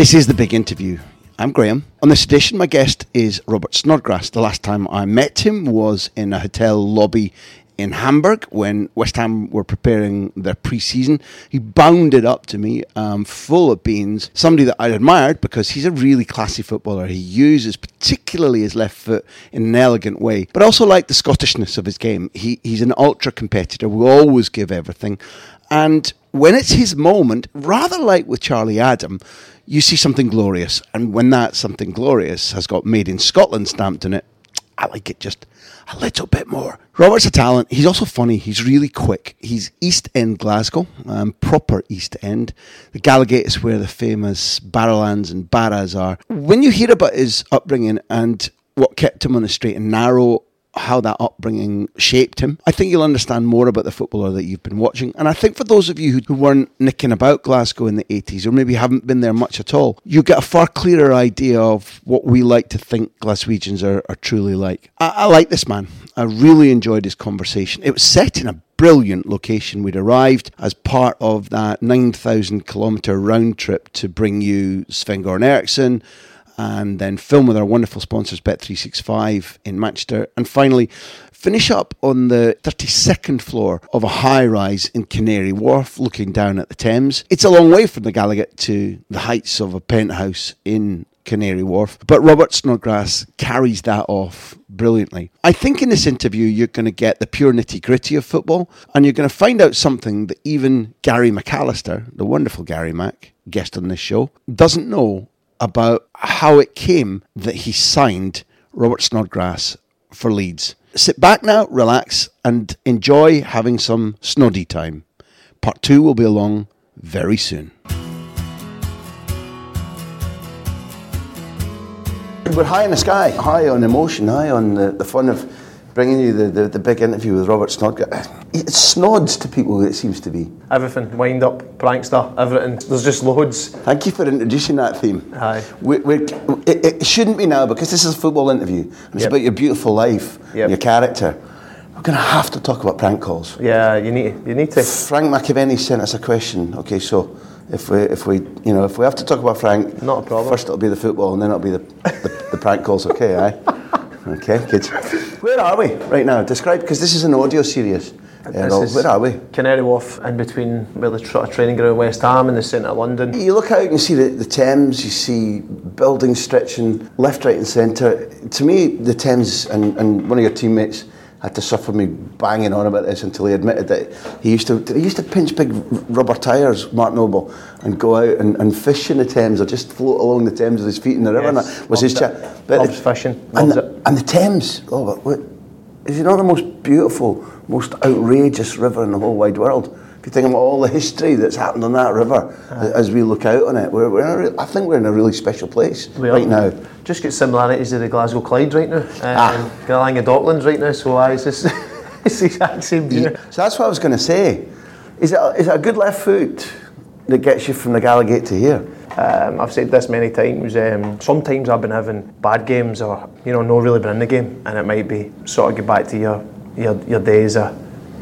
This is the big interview. I'm Graham. On this edition, my guest is Robert Snodgrass. The last time I met him was in a hotel lobby in Hamburg when West Ham were preparing their pre-season. He bounded up to me, um, full of beans. Somebody that I admired because he's a really classy footballer. He uses particularly his left foot in an elegant way, but also like the Scottishness of his game. He, he's an ultra competitor. Will always give everything, and when it's his moment, rather like with Charlie Adam, you see something glorious. And when that something glorious has got made in Scotland stamped on it, I like it just a little bit more. Robert's a talent. He's also funny. He's really quick. He's East End Glasgow, um, proper East End. The Gallowgate is where the famous Barrowlands and Barras are. When you hear about his upbringing and what kept him on the straight and narrow, how that upbringing shaped him. I think you'll understand more about the footballer that you've been watching. And I think for those of you who, weren't nicking about Glasgow in the 80s or maybe haven't been there much at all, you get a far clearer idea of what we like to think Glaswegians are, are truly like. I, I like this man. I really enjoyed his conversation. It was set in a brilliant location. We'd arrived as part of that 9,000 kilometre round trip to bring you Sven Goran Eriksson, and then film with our wonderful sponsors Bet365 in Manchester, and finally finish up on the 32nd floor of a high rise in Canary Wharf, looking down at the Thames. It's a long way from the Gallowgate to the heights of a penthouse in Canary Wharf, but Robert Snodgrass carries that off brilliantly. I think in this interview, you're going to get the pure nitty gritty of football, and you're going to find out something that even Gary McAllister, the wonderful Gary Mac, guest on this show, doesn't know about how it came that he signed Robert Snodgrass for Leeds. Sit back now, relax, and enjoy having some snoddy time. Part two will be along very soon. We're high in the sky, high on emotion, high on the, the fun of bringing you the, the, the big interview with Robert Snodgrass. It's snods to people, it seems to be. Everything, wind up, prankster, everything. There's just loads. Thank you for introducing that theme. Aye. We, we're, it, it shouldn't be now because this is a football interview and it's Yep. about your beautiful life, Yep. your character. We're going to have to talk about prank calls. Yeah, you need you need to. Frank McAvenny sent us a question. Okay, so if we, if we, you know, if we have to talk about Frank, Not a problem. First it'll be the football, and then it'll be the, the, the prank calls. Okay, aye. Okay, good. Where are we right now? Describe because this is an audio series. Errol. Where are we? Canary Wharf, in between where the tra- training ground West Ham and the centre of London. You look out and you see the, the Thames, you see buildings stretching left, right, and centre. To me, the Thames and, and one of your teammates had to suffer me banging on about this until he admitted that he used to he used to pinch big rubber tyres, Mark Noble, and go out and, and fish in the Thames or just float along the Thames with his feet in the river. Yes, that was his chat. it. Loves fishing, and loves the, it. and the Thames, oh, but what, is it not the most beautiful, most outrageous river in the whole wide world? If you think about all the history that's happened on that river as we look out on it, we're, we're in a re- I think we're in a really special place right now. Just got similarities to the Glasgow Clyde right now. Um, Ah. Galanga Docklands right now, so I, it's, just, it's the exact same view. So that's what I was going to say. Is it, a, is it a good left foot that gets you from the Gallowgate to here? Um, I've said this many times. Um, sometimes I've been having bad games, or you know, not really been in the game, and it might be sort of get back to your your, your days of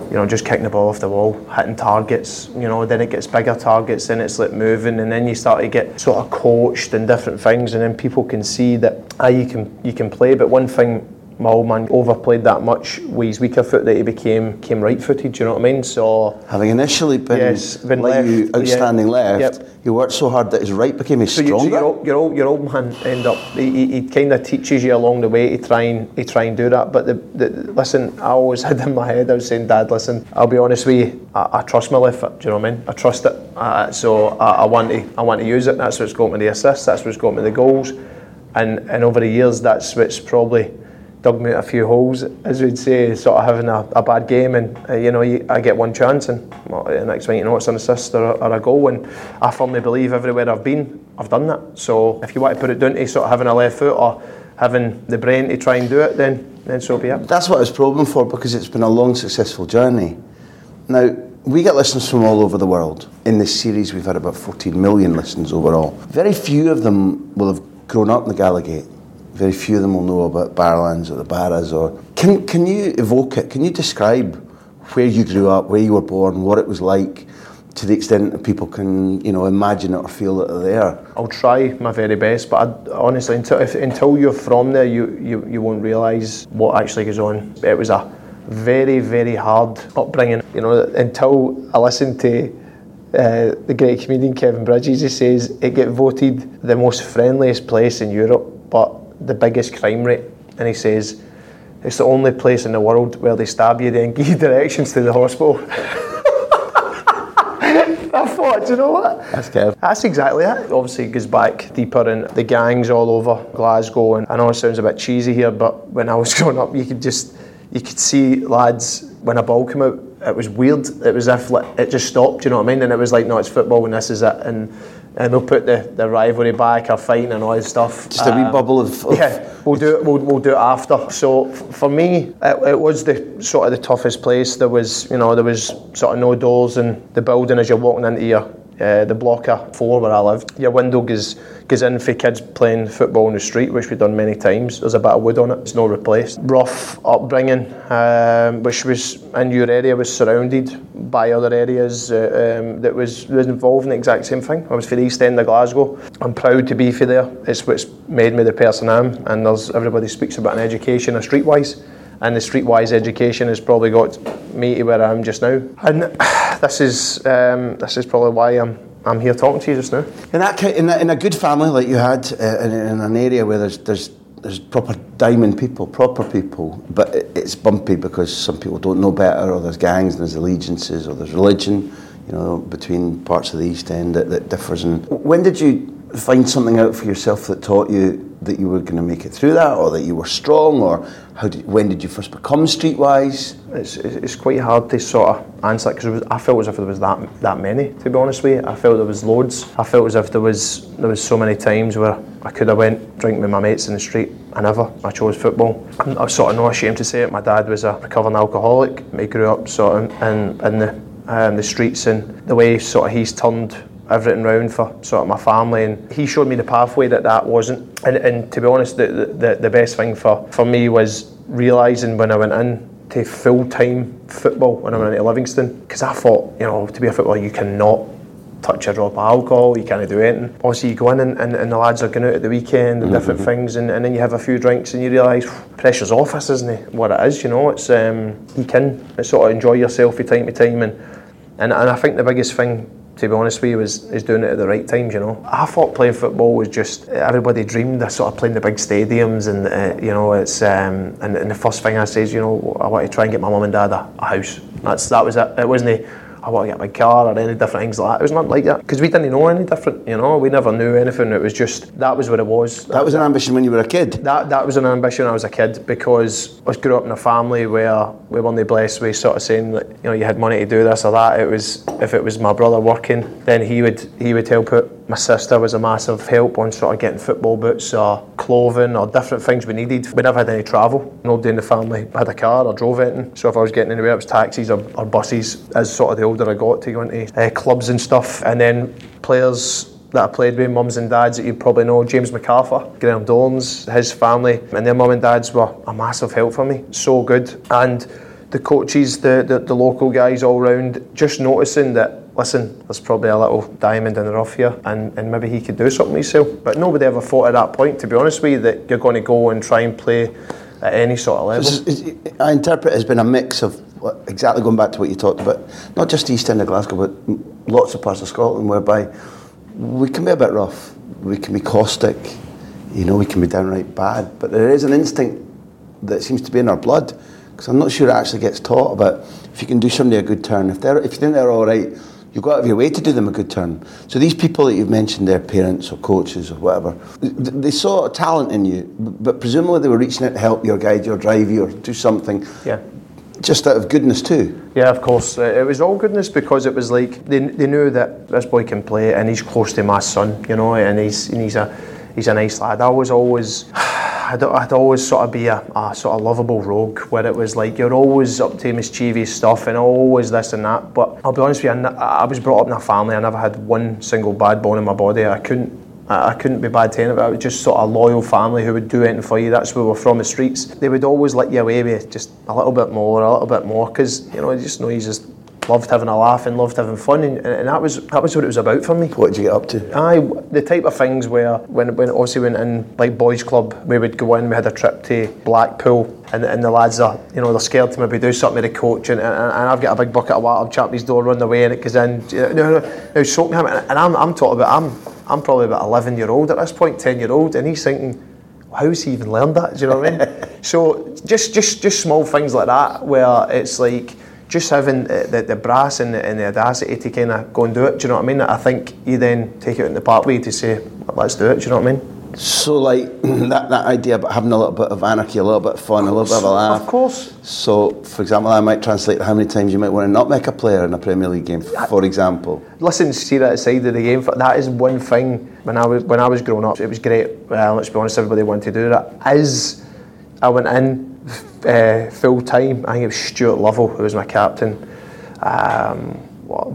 you know just kicking the ball off the wall, hitting targets. You know, then it gets bigger targets, then it's like moving, and then you start to get sort of coached and different things, and then people can see that ah, you can you can play. But one thing my old man overplayed that much with his weaker foot that he became came right footed. do You know what I mean? So Having initially been, Yes, been like you, left, yeah. outstanding left, Yep. he worked so hard that his right became his So, you, so your, old, your, old, your old man end up, he, he, he kind of teaches you along the way to try and, to try and do that. But the, the, listen, I always had in my head, I was saying, Dad, listen, I'll be honest with you, I, I trust my left foot, do you know what I mean? I trust it. Uh, so I, I, want to, I want to use it. That's what's got me the assists, that's what's got me the goals. And, and over the years, that's what's probably dug me a few holes, as we'd say, sort of having a, a bad game, and uh, you know, you, I get one chance, and well, the next thing you know, it's an assist or, or, a goal. And I firmly believe everywhere I've been, I've done that. So if you want to put it down to sort of having a left foot or having the brain to try and do it, then then so be it. That's what I was probing for because it's been a long, successful journey. Now, we get listeners from all over the world. In this series, we've had about 14 million listens overall. Very few of them will have grown up in the Gallowgate very few of them will know about Barrowlands or the Barras. Or can can you evoke it? Can you describe where you grew up, where you were born, what it was like, to the extent that people can you know imagine it or feel that they're there? I'll try my very best, but I, honestly, until if, until you're from there, you, you you won't realise what actually goes on. It was a very very hard upbringing. You know, until I listened to. Uh, the great comedian Kevin Bridges, he says it get voted the most friendliest place in Europe, but the biggest crime rate, and he says it's the only place in the world where they stab you then give you directions to the hospital. I thought, do you know what? That's Kev. That's exactly it. Obviously, it goes back deeper in the gangs all over Glasgow, and I know it sounds a bit cheesy here, but when I was growing up, you could just you could see lads when a ball came out. It was weird. It was if like, it just stopped. You know what I mean? And it was like, no, it's football, and this is it. And and they'll put the, the rivalry back or fighting and all this stuff. Just a wee um, bubble of, of, yeah. We'll do it. We'll, we'll do it after. So f- for me, it, it, was the sort of the toughest place. There was you know there was sort of no doors in the building as you're walking into your uh, the block of four where I lived. Your window goes goes in for kids playing football in the street, which we've done many times. There's a bit of wood on it, it's no replaced. Rough upbringing, um, which was in your area, was surrounded by other areas uh, um, that was, was involved in the exact same thing. I was for the East End of Glasgow. I'm proud to be for there. It's what's made me the person I am, and there's everybody speaks about an education, a streetwise and the streetwise education has probably got me to where I am just now. And this is um, this is probably why I'm I'm here talking to you just now. In that in, a, in a good family like you had uh, in, in, an area where there's there's there's proper diamond people, proper people, but it, it's bumpy because some people don't know better, or there's gangs, and there's allegiances, or there's religion, you know, between parts of the East End that, that differs. And when did you find something out for yourself that taught you that you were going to make it through that, or that you were strong, or how did, when did you first become streetwise? It's, it's quite hard to sort of answer that because I felt as if there was that that many. To be honest with you, I felt there was loads. I felt as if there was there was so many times where I could have went drinking with my mates in the street. I never. I chose football. I'm, I'm sort of not ashamed to say it. My dad was a recovering alcoholic. He grew up sort of in, in the um, the streets and the way sort of he's turned everything round for sort of my family and he showed me the pathway that that wasn't and, and to be honest the, the, the best thing for, for me was realising when I went in to full-time football when I went into Livingston because I thought you know to be a footballer you cannot touch a drop of alcohol, you can't do anything. Obviously, you go in and, and, and, the lads are going out at the weekend and mm-hmm. different things, and, and then you have a few drinks and you realise pressure's off us, isn't it? What it is, you know, it's um, you can sort of enjoy yourself from time to time, and, and and I think the biggest thing to be honest with you, was is doing it at the right times. You know, I thought playing football was just everybody dreamed of sort of playing the big stadiums, and uh, you know, it's um, and, and, the first thing I says, you know, I want to try and get my mum and dad a, a house. That's that was it. It wasn't. I want to get my car or any different things like that. It was not like that because we didn't know any different. You know, we never knew anything. It was just that was what it was. That was an ambition when you were a kid. That that was an ambition when I was a kid because I grew up in a family where we weren't blessed with sort of saying that you know you had money to do this or that. It was if it was my brother working, then he would he would help out. My sister was a massive help on sort of getting football boots or clothing or different things we needed. We never had any travel. Nobody in the family had a car or drove anything. So if I was getting anywhere, it was taxis or, or buses as sort of the older I got to go into uh, clubs and stuff. And then players that I played with, mums and dads that you probably know, James McArthur, Graham Dorrans, his family, and their mum and dads were a massive help for me. So good. And the coaches, the, the, the local guys all round, just noticing that listen, there's probably a little diamond in the rough here, and, and maybe he could do something himself. But nobody ever thought at that point, to be honest with you, that you're going to go and try and play at any sort of level. So I interpret it as been a mix of exactly going back to what you talked about, not just East End of Glasgow, but lots of parts of Scotland, whereby we can be a bit rough, we can be caustic, you know, we can be downright bad, but there is an instinct that seems to be in our blood, because I'm not sure it actually gets taught about if you can do somebody a good turn, if they're if you think they're all right, you go out of your way to do them a good turn. So these people that you've mentioned, their parents or coaches or whatever, they saw a talent in you, but presumably they were reaching out to help you or guide you or drive you or do something. Yeah. Just out of goodness too. Yeah, of course. Uh, It was all goodness because it was like they, they knew that this boy can play and he's close to my son, you know, and he's and he's a he's a nice lad. I was always I'd, I'd always sort of be a, a sort of lovable rogue where it was like you're always up to mischievous stuff and always this and that. But I'll be honest with you, I was brought up in a family. I never had one single bad bone in my body. I couldn't I I couldn't be bad to anybody. I was just sort of a loyal family who would do anything for you. That's where we're from, the streets. They would always let you away with just a little bit more, a little bit more, because you know just know you just loved having a laugh and loved having fun, and, and that was that was what it was about for me. What did you get up to? Aye, the type of things where when when obviously went in like boys club, we would go in. We had a trip to Blackpool, and, and the lads are you know they're scared to maybe do something with the coach, and, and, and I've got a big bucket of water, I'll chap his door, run away, and it goes in. No, no, no, soak him, and I'm I'm talking about I'm I'm probably about 11 year old at this point, 10 year old, and he's thinking. How's he even learned that? Do you know what I mean? so just just just small things like that where it's like just having the, the brass and the, and the audacity to kind of go and do it. Do you know what I mean? I think you then take it in the parkway to say, let's do it. Do you know what I mean? So like that, that idea about having a little bit of anarchy, a little bit of fun, a little bit of a laugh. Of course. So, for example, I might translate how many times you might want to not make a player in a Premier League game, for example. Listen, see that side of the game. That is one thing. When I was when I was growing up, it was great. Well, let's be honest, everybody wanted to do that. As I went in uh, full time, I think it was Stuart Lovell who was my captain. Um,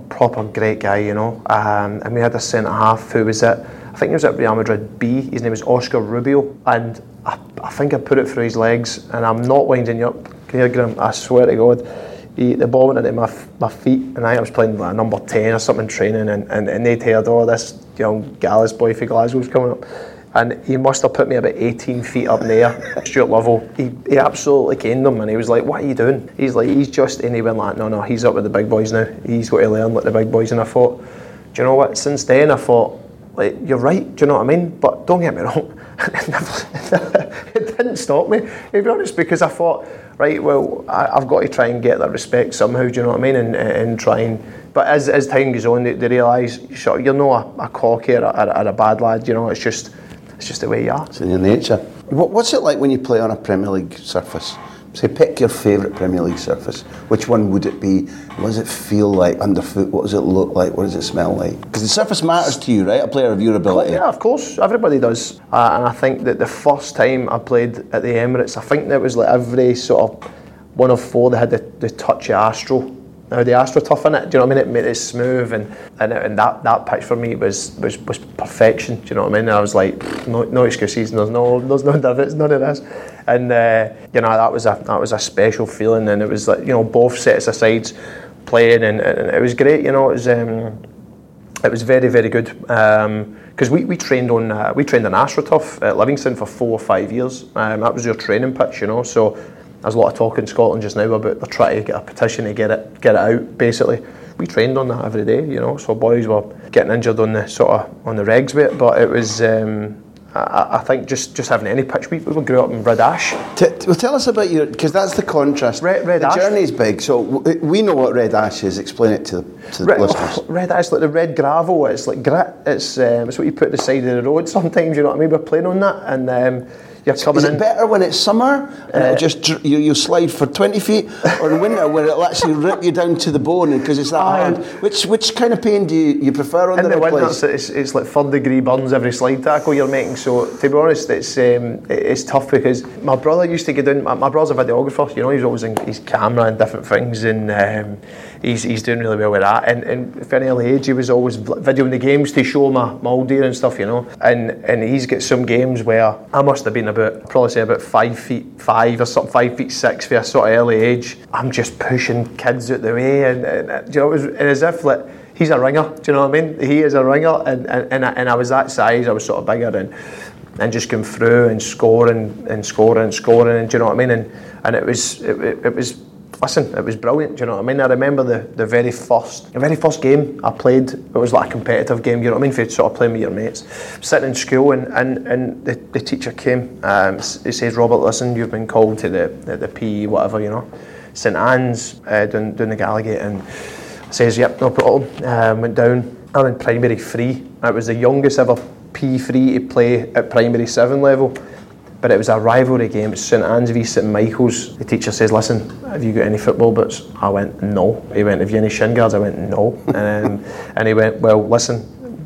proper great guy, you know. Um, and we had a centre half who was at, I think he was at Real Madrid B. His name was Oscar Rubio, and I, I think I put it through his legs. And I'm not winding you up, Graham? I swear to God. He, the ball went into my, my feet, and I was playing like number 10 or something training, and, and, and they'd heard, oh, this young Gallus boy for Glasgow's coming up. And he must have put me about 18 feet up in the air. Stuart Lovell, he, he absolutely caned him, and he was like, what are you doing? He's like, he's just, and he went like, no, no, he's up with the big boys now. He's got to learn like the big boys. And I thought, do you know what? Since then, I thought, like, you're right, do you know what I mean? But don't get me wrong, it, didn't stop me, to be honest, because I thought, right, well, I, I've got to try and get that respect somehow, do you know what I mean? And, and try and, but as, as time goes on, they, they realise, sure, you're not a, a cocky or a, or a bad lad, you know, it's just, it's just the way you are. It's in your nature. What, what's it like when you play on a Premier League surface? Say, pick your favourite Premier League surface. Which one would it be? What does it feel like underfoot? What does it look like? What does it smell like? Because the surface matters to you, right? A player of your ability. Yeah, of course, everybody does. Uh, and I think that the first time I played at the Emirates, I think that was like every sort of one of four that had the, the touch of Astro. Now the AstroTurf in it, do you know what I mean? It made it smooth and, and, and that, that pitch for me was, was, was perfection, do you know what I mean? And I was like, no, no excuses, there's no there's no divots, none of this. And uh, you know, that was a that was a special feeling and it was like, you know, both sets of sides playing and, and it was great, you know, it was um, it was very very good because we, we trained on uh, we trained on AstroTurf at Livingston for four or five years. Um, that was your training pitch, you know. So there's a lot of talk in Scotland just now about they're trying to get a petition to get it get it out. Basically, we trained on that every day, you know. So boys were getting injured on the sort of on the regs bit, but it was. Um, I, I think just, just having any pitch, we, we grew up in Red Ash. T- well, tell us about your because that's the contrast. Red- Red the Ash. journey's big, so w- we know what red ash is. Explain it to the, to the Red, listeners. red ash, like the red gravel. It's like grit. It's um, it's what you put the side of the road. Sometimes you know what I mean. We're playing on that, and um, you're coming Is in. it better when it's summer and it'll just you, you slide for 20 feet, or in winter where it'll actually rip you down to the bone because it's that hard? Which which kind of pain do you, you prefer on in the the winter, it's, it's, it's like third degree burns every slide tackle you're making. So to be honest, it's um, it's tough because my brother used to get down. My, my brother's a videographer. You know, he's always in his camera and different things, and um, he's, he's doing really well with that. And, and from an early age, he was always videoing the games to show my, my old dear and stuff. You know, and and he's got some games where I must have been about probably say about five feet five or something, five feet six for a sort of early age. I'm just pushing kids out the way, and, and, and you know, it was as if like he's a ringer. Do you know what I mean? He is a ringer, and and, and, I, and I was that size. I was sort of bigger, and and just going through and scoring and scoring and scoring, and do you know what I mean? And and it was it, it, it was. Listen, it was brilliant. Do you know what I mean? I remember the, the very first the very first game I played. It was like a competitive game. You know what I mean? For sort of playing with your mates, sitting in school, and and, and the, the teacher came. Um, says, "Robert, listen, you've been called to the the, the PE, whatever, you know, St Anne's uh, down, down the Gallowgate." And Says, yep, no problem. Um, went down. I'm in primary three. I was the youngest ever P3 to play at primary seven level. But it was a rivalry game. St Anne's v St Michael's. The teacher says, "Listen, have you got any football boots?" I went, "No." He went, "Have you any shin guards?" I went, "No." Um, and, and he went, "Well, listen,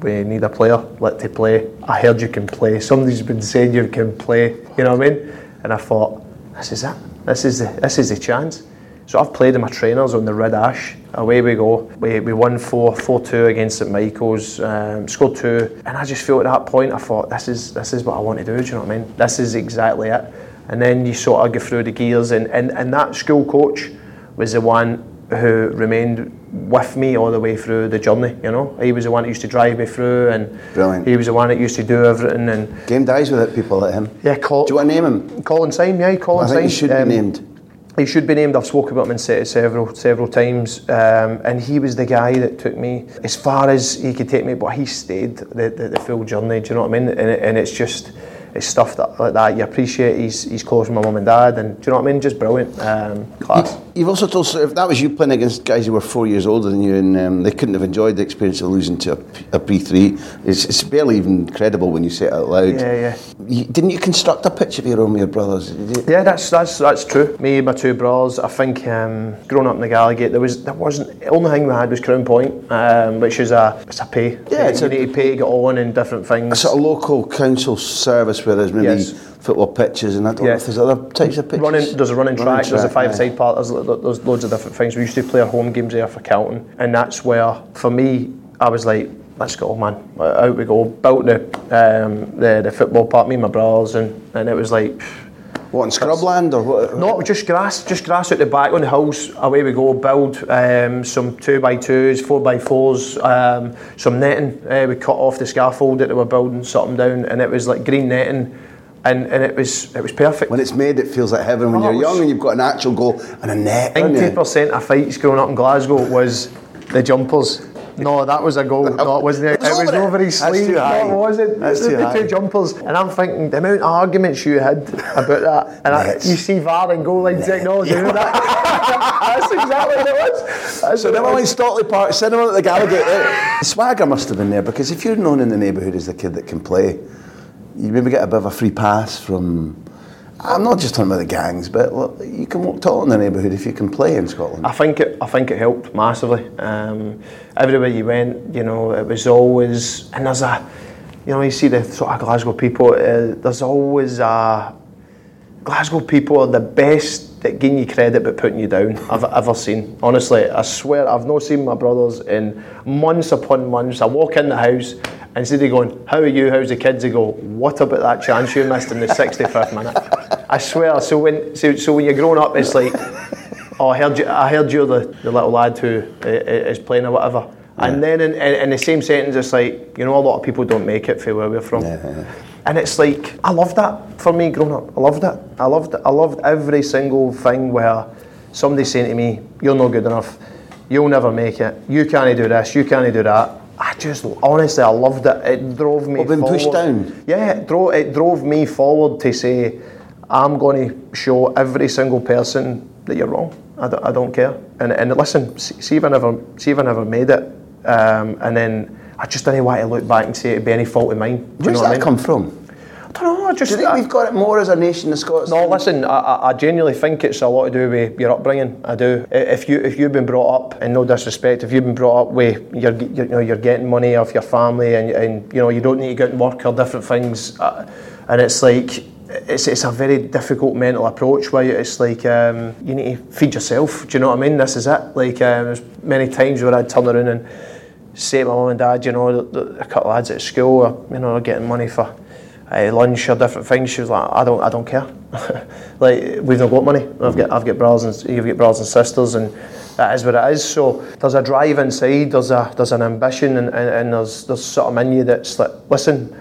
we need a player. Let to play. I heard you can play. Somebody's been saying you can play. You know what I mean?" And I thought, "This is it. This is the this is the chance." So I've played in my trainers on the Red Ash. Away we go. We, we won 4 4 2 against St Michael's, um, scored two. And I just felt at that point, I thought, this is this is what I want to do. Do you know what I mean? This is exactly it. And then you sort of go through the gears. And, and, and that school coach was the one who remained with me all the way through the journey. You know, he was the one that used to drive me through, and Brilliant. he was the one that used to do everything. And Game dies without people like him. yeah, Col- Do you want to name him? Colin Syme, yeah, Colin I think he should Um, be named. He should be named. I've spoken about se- several several times, um, and he was the guy that took me as far as he could take me. But he stayed the, the, the full journey. Do you know what I mean? And, and it's just it's stuff that like that you appreciate. He's he's close with my mum and dad, and do you know what I mean? Just brilliant, um, class. You've also told us if that was you playing against guys who were four years older than you, and um, they couldn't have enjoyed the experience of losing to a, P- a P3. It's, it's barely even credible when you say it out loud. Yeah, yeah. You, didn't you construct a pitch of your own with your brothers? You? Yeah, that's that's that's true. Me and my two brothers. I think um, growing up in the Gallowgate, there was there wasn't the only thing we had was Crown Point, um, which is a it's a pay. Yeah, it's you a- need to pay to get on and different things. It's a sort of local council service where there's maybe Yes. football pitches, and I don't know Yeah. if there's other types of pitches. running there's a running, track, there's a five aye. side part there's, there's loads of different things we used to play our home games there for Calton and that's where for me I was like let's go man out we go built the um, the, the football park me and my brothers and, and it was like What in scrubland or what? no just grass just grass out the back on the hills away we go build um, some two by twos four by fours um, some netting uh, we cut off the scaffold that they were building something down and it was like green netting and, and it was it was perfect When it's made, it feels like heaven. When Oh, you're young and you've got an actual goal and a net. Ninety percent of fights growing up in Glasgow was the jumpers. No, that was a goal. No, it wasn't. It, It was it was over it. his sleeve. No, wasn't. That's the, too the high. two jumpers, and I'm thinking the amount of arguments you had about that, and I, you see VAR and goal line technology. know that? That's exactly what it was. That's So it never mind was. Stockley Park, cinema at the Gallagher. The swagger must have been there because if you're known in the neighbourhood as the kid that can play, you maybe get a bit of a free pass from. I'm not just talking about the gangs, but well, you can walk tall in the neighbourhood if you can play in Scotland. I think it. I think it helped massively. Um, everywhere you went, you know, it was always and there's a, you know, you see the sort of Glasgow people. Uh, there's always a. Glasgow people are the best at giving you credit but putting you down I've ever seen. Honestly, I swear I've not seen my brothers in months upon months. I walk in the house and instead of going, How are you? How's the kids? They go, What about that chance you missed in the 65th minute? I swear. So when so, so when you're growing up, it's like, Oh, I heard you. I heard you're the, the little lad who uh, is playing or whatever. And then in, in, in the same sentence, it's like you know a lot of people don't make it for where we're from. And it's like I loved that for me growing up. I loved it. I loved it. I loved every single thing where somebody's saying to me, "You're not good enough. You'll never make it. You can't do this. You can't do that." I just honestly, I loved it. It drove me. Well, being pushed down? Yeah, it drove, it drove me forward to say, I'm going to show every single person that you're wrong. I don't, I don't care. And, and listen, see if I never, see if I never made it. Um, and then I just don't want to look back and say it'd be any fault of mine. Do you know that I mean? come from? I don't know. I just Do you think I- we've got it more as a nation, the Scots? no, listen. I, I, genuinely think it's a lot to do with your upbringing. I do. If you if you've been brought up, and no disrespect, if you've been brought up with you're, you know you're getting money off your family, and, and you know you don't need to go out and work or different things, uh, and it's like it's, it's a very difficult mental approach where it's like um, you need to feed yourself. Do you know what I mean? This is it. Like um, there's many times where I'd turn around and say to my mum and dad, you know, a couple of lads at school, are, you know, getting money for uh, lunch or different things. She was like, I don't, I don't care. like we've not got money. I've got, I've got brothers and you've got brothers and sisters, and that is what it is. So there's a drive inside. There's a, there's an ambition, and, and, and there's, there's something in you that's like, listen.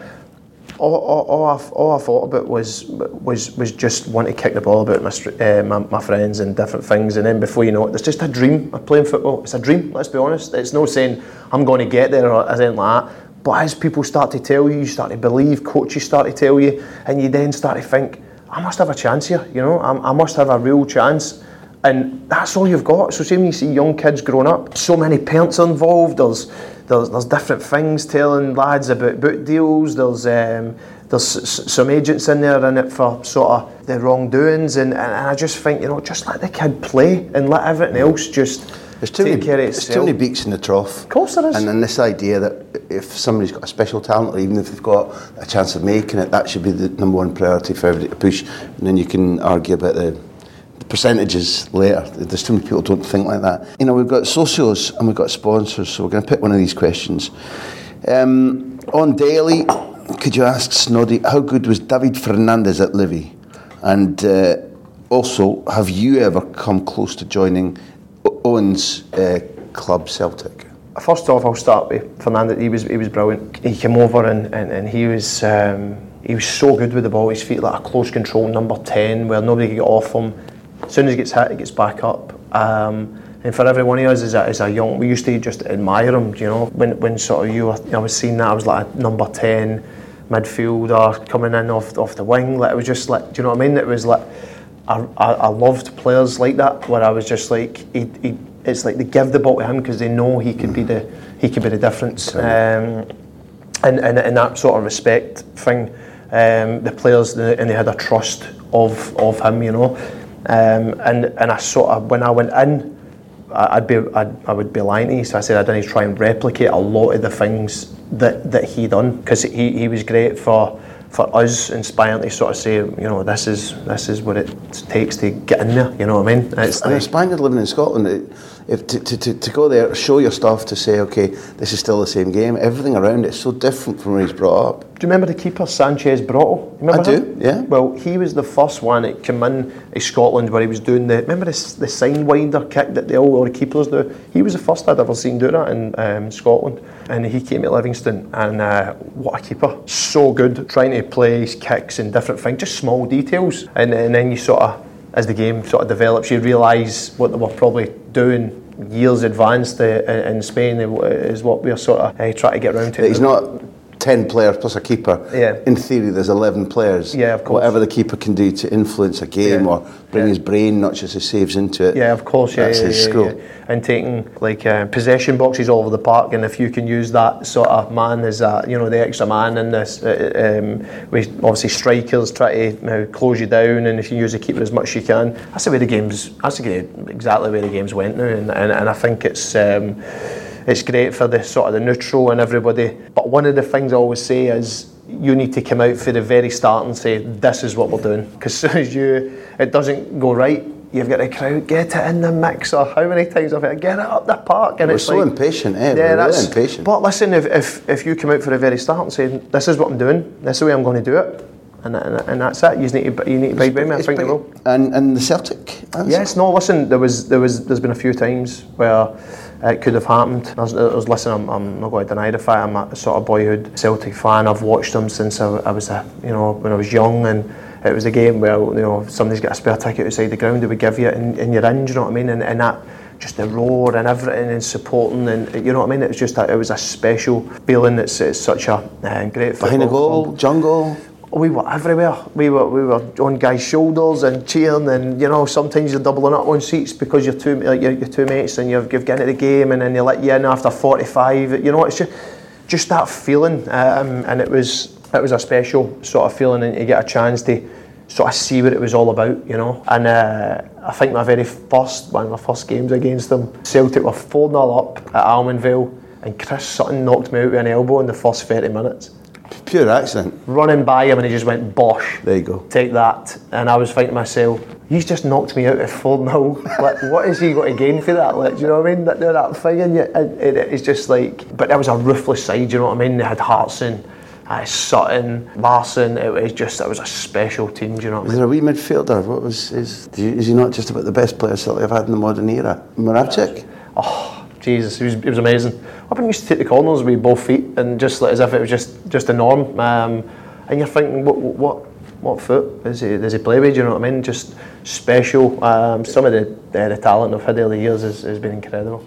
All, all, all, I, all I thought about was was was just want to kick the ball about my, uh, my my friends and different things, and then before you know it, it's just a dream of playing football. It's a dream. Let's be honest. It's no saying I'm going to get there or anything like that. But as people start to tell you, you start to believe, coaches start to tell you, and you then start to think, I must have a chance here. You know, I, I must have a real chance. and that's all you've got. So, see when you see young kids growing up, so many parents are involved. There's there's, there's different things telling lads about book deals. There's um, there's s- some agents in there in it for sort of the wrongdoings, and, and I just think you know just let the kid play and let everything else just There's too, take many, care of there's too many beaks in the trough. Of course there is. And then this idea that if somebody's got a special talent, or even if they've got a chance of making it, that should be the number one priority for everybody to push. And then you can argue about the percentages later. There's too many people don't think like that. You know, we've got socios and we've got sponsors, so we're going to pick one of these questions. Um, on daily, could you ask Snoddy how good was David Fernandez at Livy? And uh, also, have you ever come close to joining Owen's uh, club Celtic? First off, I'll start with Fernandez. He was he was brilliant. He came over and, and, and he was um, he was so good with the ball. His feet like a close control number ten, where nobody could get off him. As soon as he gets hit, he gets back up. Um, and for every one of us as a, as a young, we used to just admire him. You know, when when sort of you were, I was seeing that I was like a number ten midfielder coming in off off the wing. Like it was just like, do you know what I mean? It was like. I, I, I loved players like that where I was just like he, he, it's like they give the ball to him because they know he could be the he could be the difference um, and, and, and that sort of respect thing um, the players the, and they had a trust of of him you know um, and and I sort of when I went in I- I'd be I'd, I would be lying to you so I said I didn't try and replicate a lot of the things that that he done because he, he was great for for us inspiring to sort of say, you know, this is this is what it takes to get in there. You know what I mean? It's And a Spaniard living in Scotland, it- if to, to, to, to go there, show your stuff, to say, okay, this is still the same game, everything around it is so different from where he's brought up. do you remember the keeper Sanchez Broto? Remember I do, yeah. Well, he was the first one that came in to Scotland where he was doing the remember this the sign winder kick that they all, the keepers do. He was the first I'd ever seen do that in um, Scotland, and he came to Livingston and uh, what a keeper! So good, trying to play his kicks and different things, just small details, and, and then you sort of as the game sort of develops, you realise what they were probably doing years advanced uh, in in Spain uh, is what we're sort of uh, trying to get around to. He's not 10 players plus a keeper. Yeah. In theory, there's 11 players. Yeah, of course. Whatever the keeper can do to influence a game Yeah. or bring Yeah. his brain, not just his saves, into it. Yeah, of course. Yeah, That's yeah, his yeah. And taking like uh, possession boxes all over the park, and if you can use that sort of man as a, you know the extra man in this, uh, um, with obviously strikers try to you know, close you down, and if you use the keeper as much as you can, that's the way the games. That's the exactly way the games went now, and, and, and I think it's. Um, it's great for the sort of the neutral and everybody. But one of the things I always say is you need to come out for the very start and say this is what we're doing. Because as soon as you it doesn't go right, you've got the crowd get it in the mixer. How many times I've had get it up the park and We're it's so like, impatient, eh? We're really that's- impatient. But listen, if, if if you come out for the very start and say this is what I'm doing, this is the way I'm going to do it, and, and, and that's it. You need to you need to bide by me. I think you will. And, and the Celtic answer? Yes, no. Listen, there was there was there's been a few times where it could have happened. I was, I was listen. I'm, I'm not going to deny the fact I'm a sort of boyhood Celtic fan. I've watched them since I, I was a you know when I was young, and it was a game where you know somebody's got a spare ticket outside the ground, they would give you it, and, and you're in. Do you know what I mean? And, and that just the roar and everything and supporting and you know what I mean. It was just a, it was a special feeling. It's, it's such a uh, great Behind the football club. goal, jungle. We were everywhere. We were we were on guys' shoulders and cheering, and you know sometimes you're doubling up on seats because you're two like your, your two mates and you've, you've got into the game, and then they let you in after 45. You know it's just just that feeling, um, and it was it was a special sort of feeling, and you get a chance to sort of see what it was all about, you know. And uh, I think my very first one of my first games against them, Celtic were 4 0 up at Almondvale, and Chris Sutton knocked me out with an elbow in the first 30 minutes Pure accident. running by him and he just went bosh. There you go. Take that. And I was thinking to myself, he's just knocked me out at 4 0. like, what has he got to gain for that? Like, do you know what I mean? That, that thing, and it, it, it's just like, but there was a ruthless side, you know what I mean? They had Hartson, uh, Sutton, Larsson. It was just, it was a special team, do you know what I Is mean? there a wee midfielder? What was his? Is he not just about the best player Celtic have had in the modern era? Moravcik? Oh, Jesus, he was, he was amazing. You used to take the corners with both feet and just like, as if it was just, just a norm? Um, and you're thinking, what, what, what foot is he, does he play with? Do you know what I mean? Just special. Um, some of the, the, the talent I've had over the years has, has been incredible.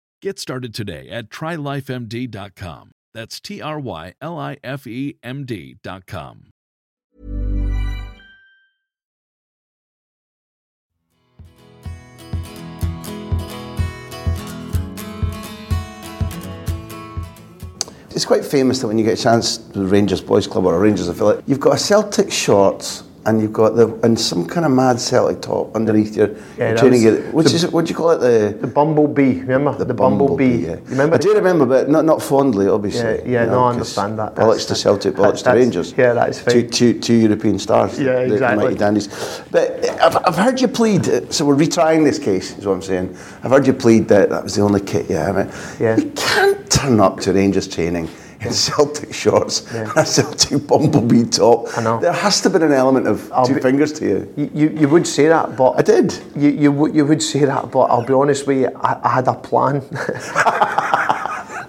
Get started today at trylifemd.com. That's T R Y L I F E M D.com. It's quite famous that when you get a chance to the Rangers Boys Club or a Rangers affiliate, you've got a Celtic shorts and you've got the and some kind of mad Celtic top underneath your, Yeah, training gear. Which the- is what do you call it? The The Bumblebee, remember? The, Bumblebee. yeah. You remember? I do remember, but not not fondly, obviously. Yeah, yeah, you no, I understand that. Bollocks to Celtic, bollocks to Rangers. yeah, that is Two, fine. two, two European stars. Yeah, the- the mighty dandies. But I've, I've heard you plead, uh, so we're retrying this case, is what I'm saying. I've heard you plead that that was the only kit you have. Yeah. You can't turn up to Rangers training in Celtic shorts Yeah. and a Celtic bumblebee top. I know. There has to have been an element of I'll two be- fingers to you. You, you, you would say that, but I did. You, you, would- you would say that, but I'll be honest with you, I, I had a plan.